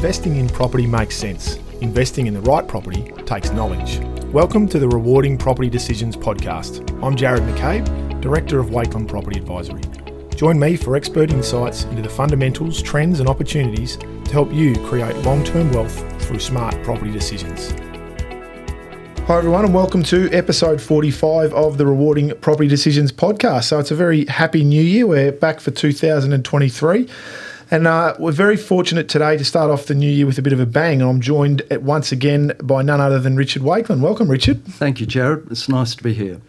investing in property makes sense, investing in the right property takes knowledge. Welcome to the Rewarding Property Decisions podcast. I'm Jarrod McCabe, Director of Wakelin Property Advisory. Join me for expert insights into the fundamentals, trends, and opportunities to help you create long term wealth through smart property decisions. Hi, everyone, and welcome to episode 45 of the Rewarding Property Decisions podcast. So, it's a very happy new year. We're back for 2023. And uh, we're very fortunate today to start off the new year with a bit of a bang. And I'm joined at, once again by none other than Richard Wakelin. Welcome, Richard. Thank you, Jarrod. It's nice to be here.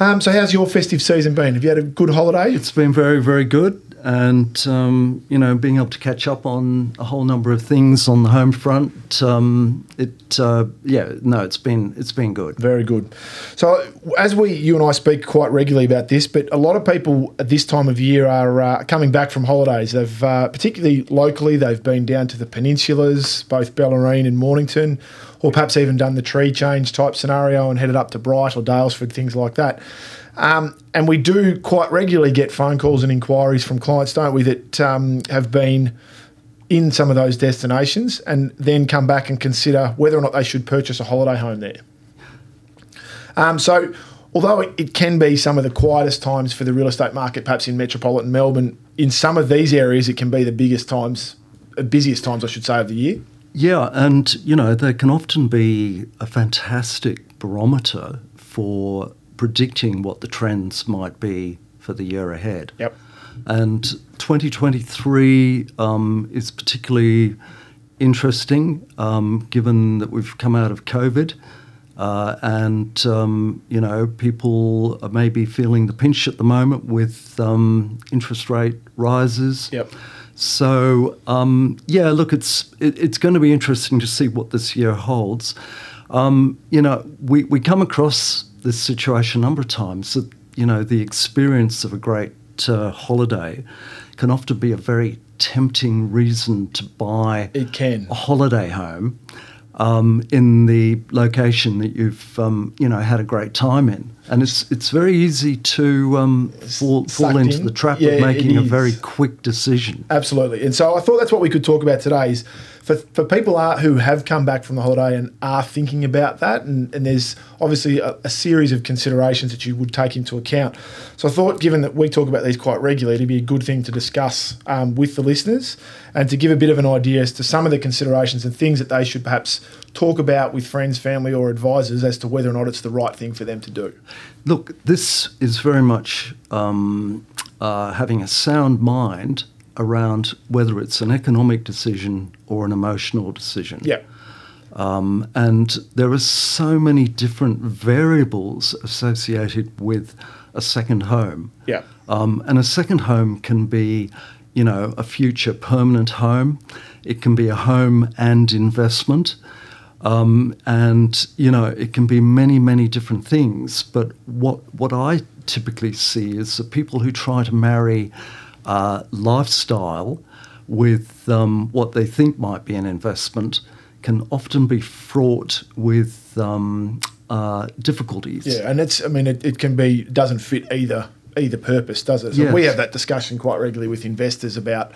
Um, so, how's your festive season been? Have you had a good holiday? It's been very, very good and um, you know being able to catch up on a whole number of things on the home front um, it uh, yeah no it's been it's been good. Very good. So as we you and I speak quite regularly about this but a lot of people at this time of year are uh, coming back from holidays. They've uh, particularly locally they've been down to the peninsulas both Bellarine and Mornington or perhaps even done the tree change type scenario and headed up to Bright or Daylesford, things like that um, and we do quite regularly get phone calls and inquiries from clients, don't we, that um, have been in some of those destinations and then come back and consider whether or not they should purchase a holiday home there. Um, so, although it, can be some of the quietest times for the real estate market, perhaps in metropolitan Melbourne, in some of these areas, it can be the biggest times, uh, busiest times, I should say, of the year. Yeah, and you know, they can often be a fantastic barometer for predicting what the trends might be for the year ahead. Yep. And 2023 um, is particularly interesting um, given that we've come out of COVID. Uh, and um, you know, people may be feeling the pinch at the moment with um, interest rate rises. Yep. So um, yeah, look, it's it, it's going to be interesting to see what this year holds. Um, you know, we, we come across this situation a number of times that you know the experience of a great uh, holiday can often be a very tempting reason to buy it can a holiday home um, in the location that you've um, you know had a great time in, and it's it's very easy to um, fall, fall into in. the trap yeah, of making a very quick decision. Absolutely, and so I thought that's what we could talk about today. Is for, for people are, who have come back from the holiday and are thinking about that, and, and there's obviously a, a, series of considerations that you would take into account. So I thought, given that we talk about these quite regularly, it'd be a good thing to discuss um, with the listeners and to give a bit of an idea as to some of the considerations and things that they should perhaps talk about with friends, family, or advisors as to whether or not it's the right thing for them to do. Look, this is very much um, uh, having a sound mind around whether it's an economic decision or an emotional decision. Yeah. Um, and there are so many different variables associated with a second home. Yeah. Um, and a second home can be, you know, a future permanent home. It can be a home and investment. Um, and you know it can be many many different things but what what I typically see is that people who try to marry uh, lifestyle with um, what they think might be an investment can often be fraught with um, uh, difficulties. Yeah, and it's I mean it, it can be doesn't fit either either purpose, does it? So yes. we have that discussion quite regularly with investors about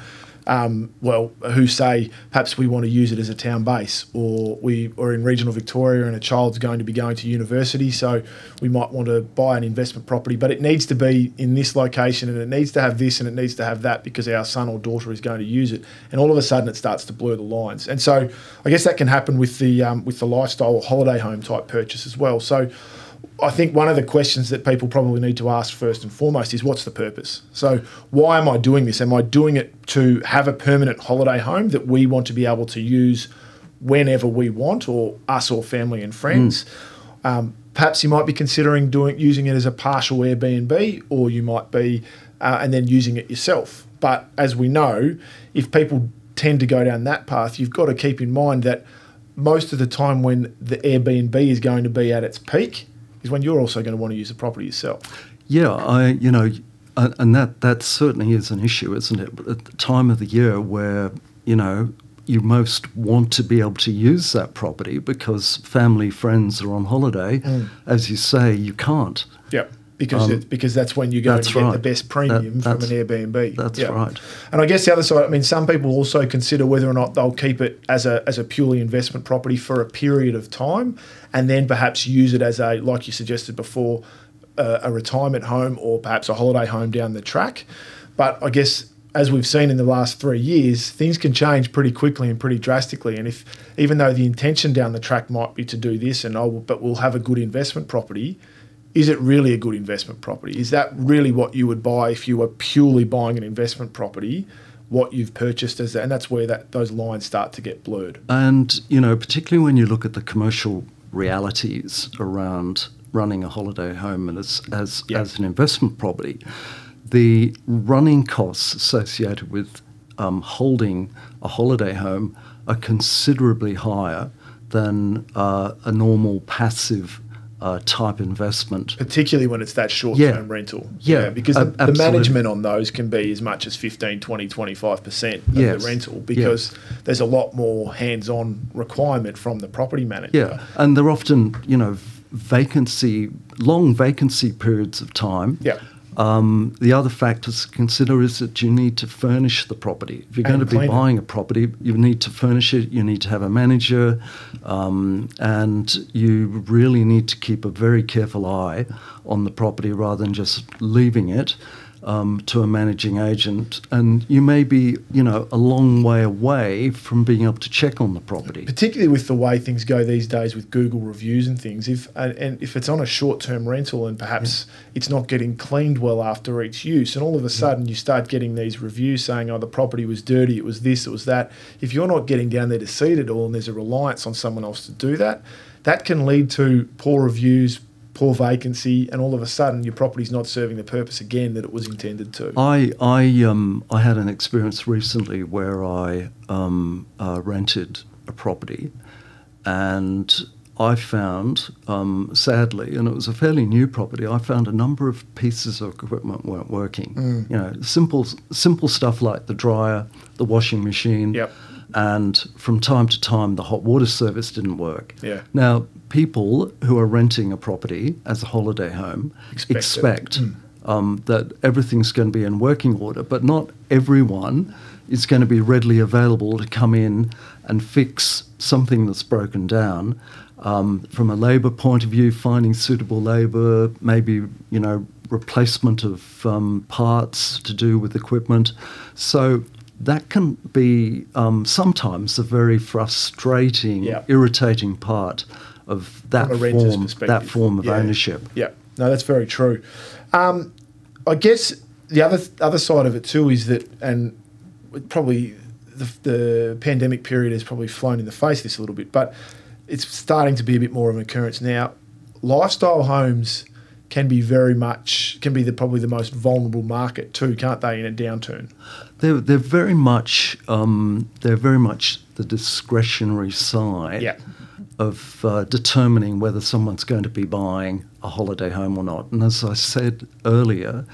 um, well, who say perhaps we want to use it as a town base, or we are in regional Victoria and a child's going to be going to university, so we might want to buy an investment property, but it needs to be in this location and it needs to have this and it needs to have that because our son or daughter is going to use it, and all of a sudden it starts to blur the lines, and so I guess that can happen with the um, with the lifestyle or holiday home type purchase as well. So I think one of the questions that people probably need to ask first and foremost is what's the purpose? So, why am I doing this? Am I doing it to have a permanent holiday home that we want to be able to use whenever we want, or us or family and friends? Mm. Um, perhaps you might be considering doing using it as a partial Airbnb, or you might be uh, and then using it yourself. But as we know, if people tend to go down that path, you've got to keep in mind that most of the time when the Airbnb is going to be at its peak is when you're also going to want to use the property yourself. Yeah, I you know, and that that certainly is an issue, isn't it? At the time of the year where you know you most want to be able to use that property because family friends are on holiday, mm. as you say, you can't. Yep. Because Um, it, because that's when you're going that's to get the best premium That- from an Airbnb. that's Yeah. right. And I guess the other side, I mean, some people also consider whether or not they'll keep it as a as a purely investment property for a period of time, and then perhaps use it as a like you suggested before, uh, a retirement home or perhaps a holiday home down the track. But I guess as we've seen in the last three years, things can change pretty quickly and pretty drastically. And if even though the intention down the track might be to do this, and oh, but we'll have a good investment property, is it really a good investment property? Is that really what you would buy if you were purely buying an investment property? What you've purchased as, that, and that's where that those lines start to get blurred. And, you know, particularly when you look at the commercial realities around running a holiday home and as, as, Yeah. as an investment property, the running costs associated with um, holding a holiday home are considerably higher than uh, a normal passive uh, type investment. particularly when it's that short Yeah. term rental. Yeah, because ab- the, the management on those can be as much as 15, 20, 25% of Yes. the rental because there's a lot more hands on requirement from the property manager. Yeah, and they're often, you know, vacancy, long vacancy periods of time. Yeah. Um, the other factors to consider is that you need to furnish the property. If you're going And to be clean it. buying a property, you need to furnish it. You need to have a manager, um, and you really need to keep a very careful eye on the property rather than just leaving it um, to a managing agent. And you may be, you know, a long way away from being able to check on the property. particularly with the way things go these days with Google reviews and things. If and, and if it's on a short term rental and perhaps it's not getting cleaned well after each use, and all of a sudden you start getting these reviews saying, "Oh, the property was dirty, it was this, it was that." If you're not getting down there to see it at all, and there's a reliance on someone else to do that, that can lead to poor reviews. Poor vacancy, and all of a sudden your property's not serving the purpose again that it was intended to. I I um I had an experience recently where I um, uh, rented a property, and I found um, sadly, and it was a fairly new property. I found a number of pieces of equipment weren't working. Mm. You know, simple simple stuff like the dryer, the washing machine. Yep. And from time to time, the hot water service didn't work. Yeah. Now, people who are renting a property as a holiday home Expect expect um, that everything's going to be in working order, but not everyone is going to be readily available to come in and fix something that's broken down. Um, from a labour point of view, finding suitable labour, maybe you know replacement of um, parts to do with equipment. So that can be um, sometimes a very frustrating, Yeah. irritating part of that From a renter's form, that form of Yeah. ownership. Yeah, no, that's very true. Um, I guess the other other side of it too is that, and probably the, the pandemic period has probably flown in the face of this a little bit, but it's starting to be a bit more of an occurrence now. Lifestyle homes can be very much can be the probably the most vulnerable market too, can't they? In a downturn. They're, they're very much um, they're very much the discretionary side Yeah. of uh, determining whether someone's going to be buying a holiday home or not. And as I said earlier,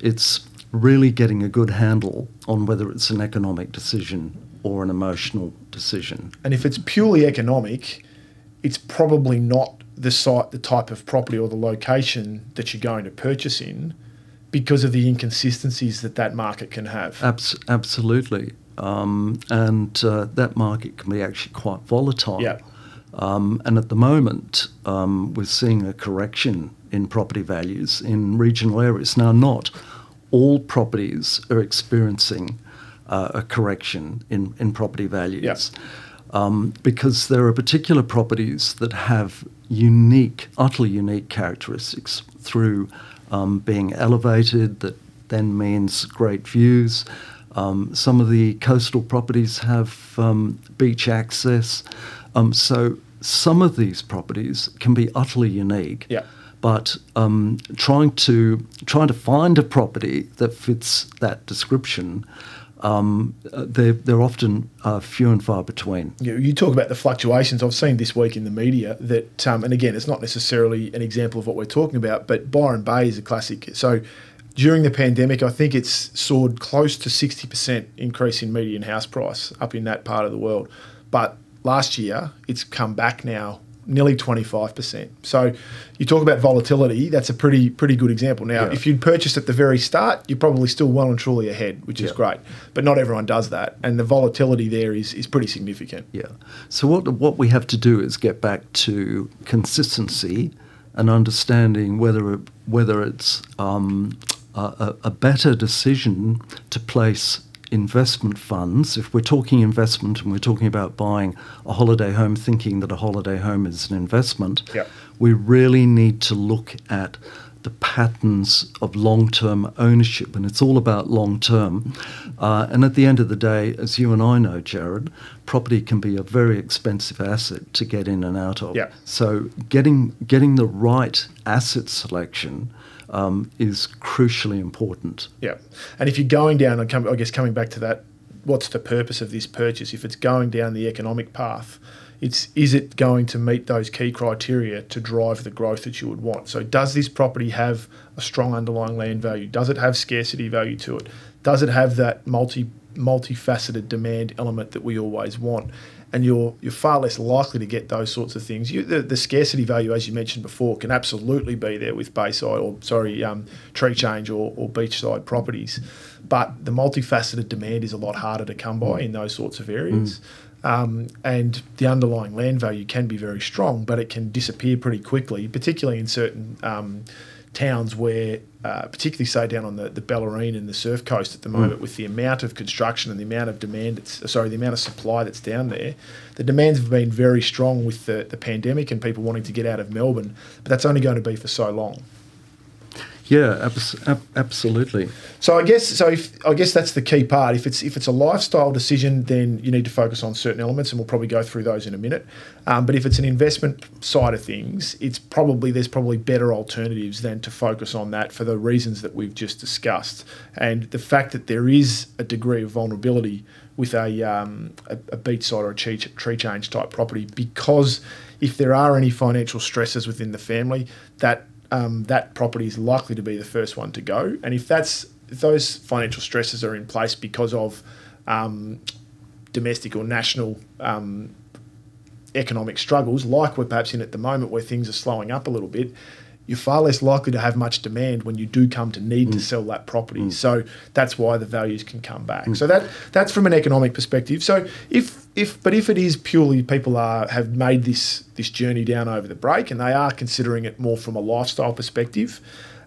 it's really getting a good handle on whether it's an economic decision or an emotional decision. And if it's purely economic, it's probably not the site, the type of property or the location that you're going to purchase in because of the inconsistencies that that market can have. Abs- absolutely. Um, and uh, that market can be actually quite volatile. Yeah. Um, and at the moment, um, we're seeing a correction in property values in regional areas. Now, not all properties are experiencing uh, a correction in, in property values. Um, because there are particular properties that have unique, utterly unique characteristics through um, being elevated, that then means great views. Um, some of the coastal properties have um, beach access. Um, so some of these properties can be utterly unique. Yeah. But um, trying to trying to find a property that fits that description, um, they're, they're often uh, few and far between. You, you talk about the fluctuations. I've seen this week in the media that, um, and again, it's not necessarily an example of what we're talking about, but Byron Bay is a classic. So during the pandemic, I think it's soared close to 60% increase in median house price up in that part of the world. But last year, it's come back now nearly 25%. So you talk about volatility, that's a pretty pretty good example. Now, yeah. if you'd purchased at the very start, you're probably still well and truly ahead, which is great. But not everyone does that, and the volatility there is is pretty significant. Yeah. So what what we have to do is get back to consistency and understanding whether it, whether it's um, a, a better decision to place investment funds, if we're talking investment and we're talking about buying a holiday home, thinking that a holiday home is an investment, yep. we really need to look at the patterns of long term ownership, and it's all about long term. Uh, and at the end of the day, as you and I know, Jarrod, property can be a very expensive asset to get in and out of. Yep. So getting getting the right asset selection um, is crucially important. Yeah, and if you're going down, I guess coming back to that, what's the purpose of this purchase? If it's going down the economic path, it's is it going to meet those key criteria to drive the growth that you would want? So, does this property have a strong underlying land value? Does it have scarcity value to it? Does it have that multi multifaceted demand element that we always want? And you're you're far less likely to get those sorts of things. You, the, the, scarcity value, as you mentioned before, can absolutely be there with Bayside or sorry, um, tree change or, or beachside properties, but the multifaceted demand is a lot harder to come by in those sorts of areas. Mm. Um, and the underlying land value can be very strong, but it can disappear pretty quickly, particularly in certain um, towns where, uh, particularly say down on the, the Bellarine and the Surf Coast at the moment, mm. with the amount of construction and the amount of demand, it's, sorry, the amount of supply that's down there, the demands have been very strong with the, the pandemic and people wanting to get out of Melbourne, but that's only going to be for so long. Yeah, abs- ab- absolutely. So I guess so. If I guess that's the key part. If it's if it's a lifestyle decision, then you need to focus on certain elements, and we'll probably go through those in a minute. Um, but if it's an investment side of things, it's probably there's probably better alternatives than to focus on that for the reasons that we've just discussed, and the fact that there is a degree of vulnerability with a um, a, a beachside or a tree, tree change type property because if there are any financial stresses within the family, that um, that property is likely to be the first one to go. And if that's if those financial stresses are in place because of um, domestic or national um, economic struggles, like we're perhaps in at the moment, where things are slowing up a little bit, you're far less likely to have much demand when you do come to need mm. to sell that property. Mm. So that's why the values can come back. Mm. So that that's from an economic perspective. So if if but if it is purely people are have made this this journey down over the break and they are considering it more from a lifestyle perspective,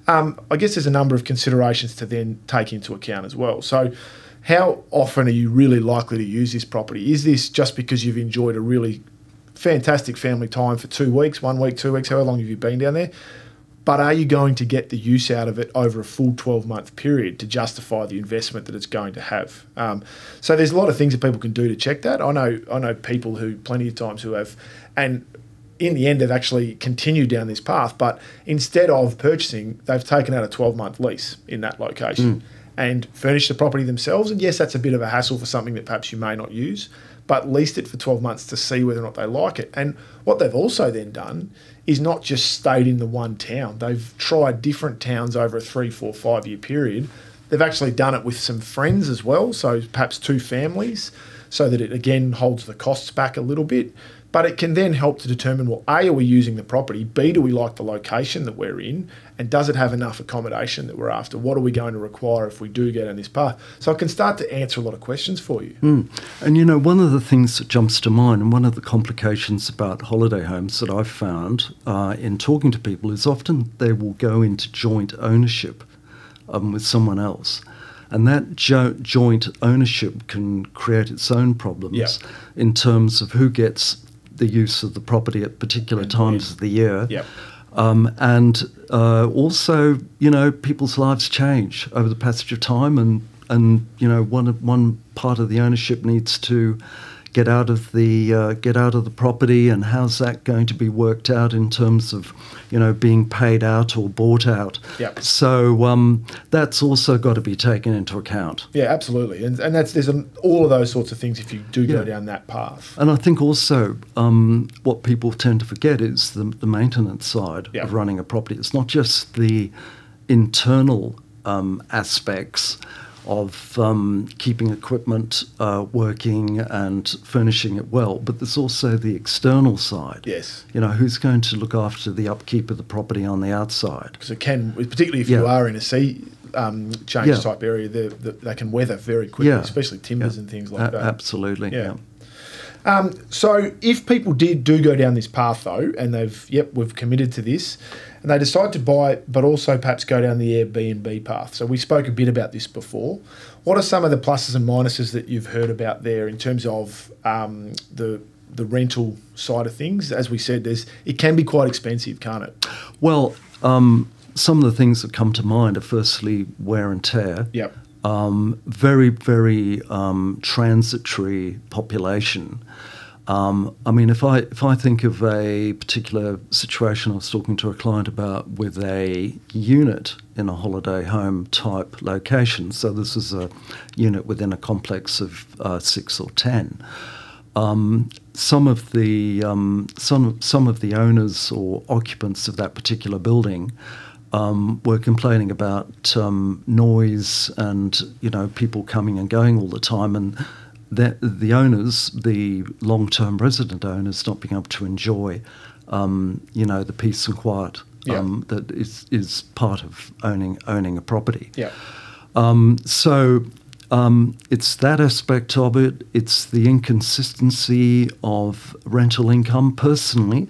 um, I guess there's a number of considerations to then take into account as well. So how often are you really likely to use this property? Is this just because you've enjoyed a really fantastic family time for two weeks, one week, two weeks, however long have you been down there? But are you going to get the use out of it over a full 12 month period to justify the investment that it's going to have? Um, so there's a lot of things that people can do to check that. I know I know people who plenty of times who have, and in the end have actually continued down this path, but instead of purchasing, they've taken out a 12 month lease in that location. Mm. And furnished the property themselves. And yes, that's a bit of a hassle for something that perhaps you may not use, but leased it for 12 months to see whether or not they like it. And what they've also then done is not just stayed in the one town. They've tried different towns over a three, four, five year period. They've actually done it with some friends as well, so perhaps two families, so that it again holds the costs back a little bit. But it can then help to determine well, A, are we using the property? B, do we like the location that we're in? And does it have enough accommodation that we're after? What are we going to require if we do get on this path? So I can start to answer a lot of questions for you. Mm. And you know, one of the things that jumps to mind, and one of the complications about holiday homes that I've found uh, in talking to people is often they will go into joint ownership um, with someone else and that jo- joint ownership can create its own problems yeah. in terms of who gets the use of the property at particular times of the year. Yep. Um, and uh, also, you know, people's lives change over the passage of time, and and you know, one one part of the ownership needs to get out of the uh, get out of the property, and how's that going to be worked out in terms of you know being paid out or bought out? Yep. So um, that's also got to be taken into account. Yeah, absolutely, and and that's there's an, all of those sorts of things if you do go down that path. And I think also um, what people tend to forget is the, the maintenance side of running a property. It's not just the internal um, aspects of um, keeping equipment uh, working and furnishing it well, but there's also the external side. Yes. You know, who's going to look after the upkeep of the property on the outside? Because it can, particularly if you are in a sea um, change Yeah. type area, they they can weather very quickly, Yeah. especially timbers Yeah. and things like A- that. Absolutely. Yeah. Um, so if people did do go down this path though, and they've yep we've committed to this, and they decide to buy, it, but also perhaps go down the Airbnb path. So we spoke a bit about this before. What are some of the pluses and minuses that you've heard about there in terms of um, the the rental side of things? As we said, there's it can be quite expensive, can't it? Well, um, some of the things that come to mind are firstly wear and tear. Yep. Um, very, very um, transitory population. Um, I mean, if I if I think of a particular situation I was talking to a client about with a unit in a holiday home type location, so this is a unit within a complex of uh, six or ten. Um, some of the um, some some of the owners or occupants of that particular building um, were complaining about um, noise and you know people coming and going all the time, and the, the owners, the long-term resident owners, not being able to enjoy um, you know the peace and quiet Yeah. um, that is is part of owning owning a property. Yeah. Um, so um, it's that aspect of it. It's the inconsistency of rental income. Personally,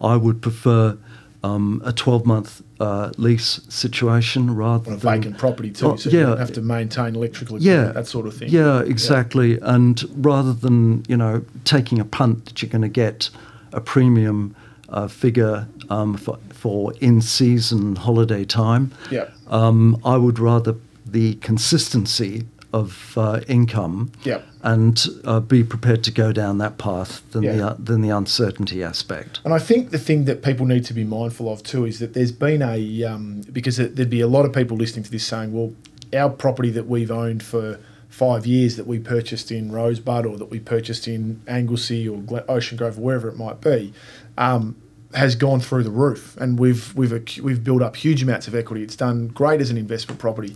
I would prefer um, a 12 month uh, lease situation rather On a than vacant property too, Oh, so you yeah. don't have to maintain electrical yeah, that sort of thing. Yeah, exactly. And rather than you know taking a punt that you're going to get a premium uh, figure um, for, for in-season holiday time, Yeah. um, I would rather the consistency of uh, income Yeah. and uh, be prepared to go down that path than the uh, than the uncertainty aspect. And I think the thing that people need to be mindful of too is that there's been a um, because there'd be a lot of people listening to this saying, well, our property that we've owned for five years that we purchased in Rosebud or that we purchased in Anglesea or Ocean Grove or wherever it might be. Um, has gone through the roof, and we've we've we've built up huge amounts of equity. It's done great as an investment property.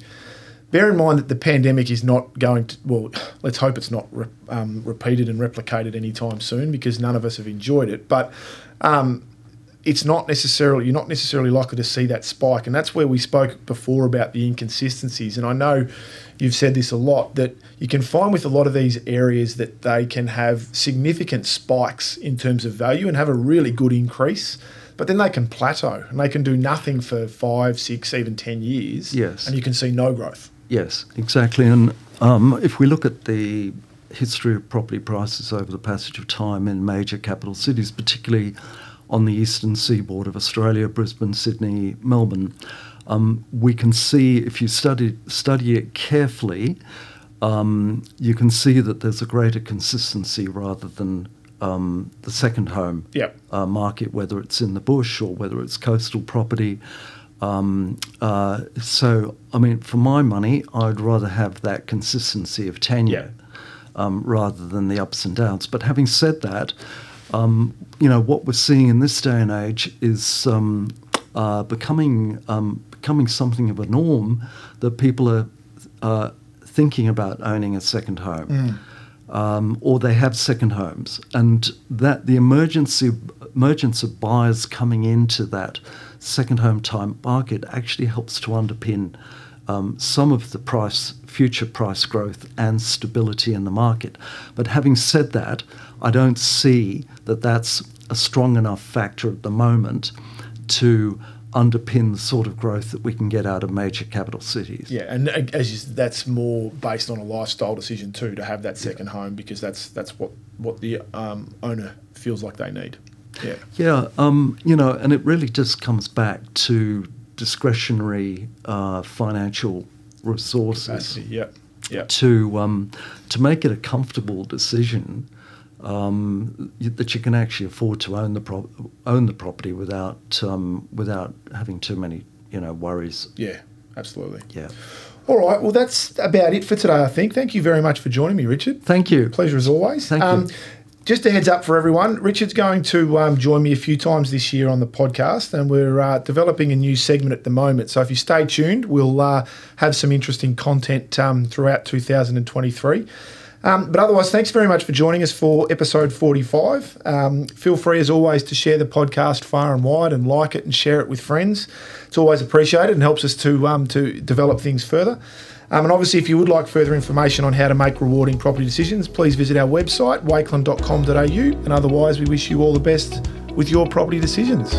Bear in mind that the pandemic is not going to, well, let's hope it's not re- um, repeated and replicated anytime soon because none of us have enjoyed it. But um, it's not necessarily, you're not necessarily likely to see that spike. And that's where we spoke before about the inconsistencies. And I know you've said this a lot that you can find with a lot of these areas that they can have significant spikes in terms of value and have a really good increase. But then they can plateau and they can do nothing for five, six, even 10 years. Yes. And you can see no growth. Yes, exactly. And um, if we look at the history of property prices over the passage of time in major capital cities, particularly on the eastern seaboard of Australia, Brisbane, Sydney, Melbourne, um, we can see if you study study it carefully, um, you can see that there's a greater consistency rather than um, the second home Yep. uh, market, whether it's in the bush or whether it's coastal property. Um, uh, so, I mean, for my money, I'd rather have that consistency of tenure um, rather than the ups and downs. But having said that, um, you know, what we're seeing in this day and age is um, uh, becoming um, becoming something of a norm that people are uh, thinking about owning a second home um, or they have second homes, and that the emergency emergence of buyers coming into that second home time market actually helps to underpin um, some of the price future price growth and stability in the market. But having said that, I don't see that that's a strong enough factor at the moment to underpin the sort of growth that we can get out of major capital cities. Yeah, and as you, that's more based on a lifestyle decision too to have that second home because that's that's what what the um, owner feels like they need. Yeah, Yeah, um, you know, and it really just comes back to discretionary uh, financial resources capacity. Yeah, yeah, to um, to make it a comfortable decision um, that you can actually afford to own the pro- own the property without um, without having too many you know worries. yeah, absolutely. Yeah. All right, well that's about it for today. I think. Thank you very much for joining me, Richard. Thank you. Pleasure as always. Um, Thank you. Just a heads up for everyone. Richard's going to um, join me a few times this year on the podcast, and we're uh, developing a new segment at the moment. So if you stay tuned, we'll uh, have some interesting content um, throughout 2023. Um, but otherwise, thanks very much for joining us for episode 45. Um, feel free, as always, to share the podcast far and wide and like it and share it with friends. It's always appreciated and helps us to, um, to develop things further. Um, and obviously, if you would like further information on how to make rewarding property decisions, please visit our website, wakelin.com.au. And otherwise, we wish you all the best with your property decisions.